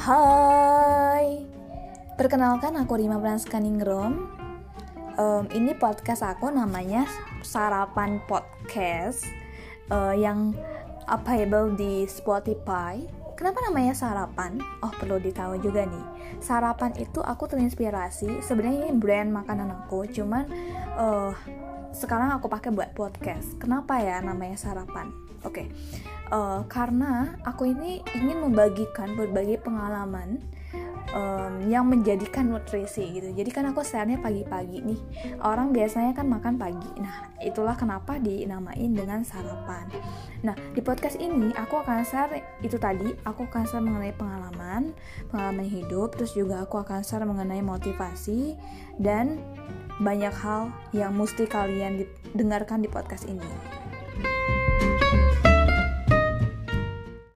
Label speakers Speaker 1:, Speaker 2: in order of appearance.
Speaker 1: Hai, perkenalkan aku Rima Branskaningrum. Um, ini podcast aku namanya Sarapan Podcast uh, yang available di Spotify. Kenapa namanya sarapan? Oh perlu ditahu juga nih. Sarapan itu aku terinspirasi. Sebenarnya ini brand makanan aku, cuman uh, sekarang aku pakai buat podcast. Kenapa ya namanya sarapan? Oke, okay. Uh, karena aku ini ingin membagikan berbagai pengalaman um, yang menjadikan nutrisi gitu. Jadi kan aku share pagi-pagi nih. Orang biasanya kan makan pagi. Nah, itulah kenapa dinamain dengan sarapan. Nah, di podcast ini aku akan share itu tadi, aku akan share mengenai pengalaman, pengalaman hidup, terus juga aku akan share mengenai motivasi dan banyak hal yang mesti kalian dengarkan di podcast ini.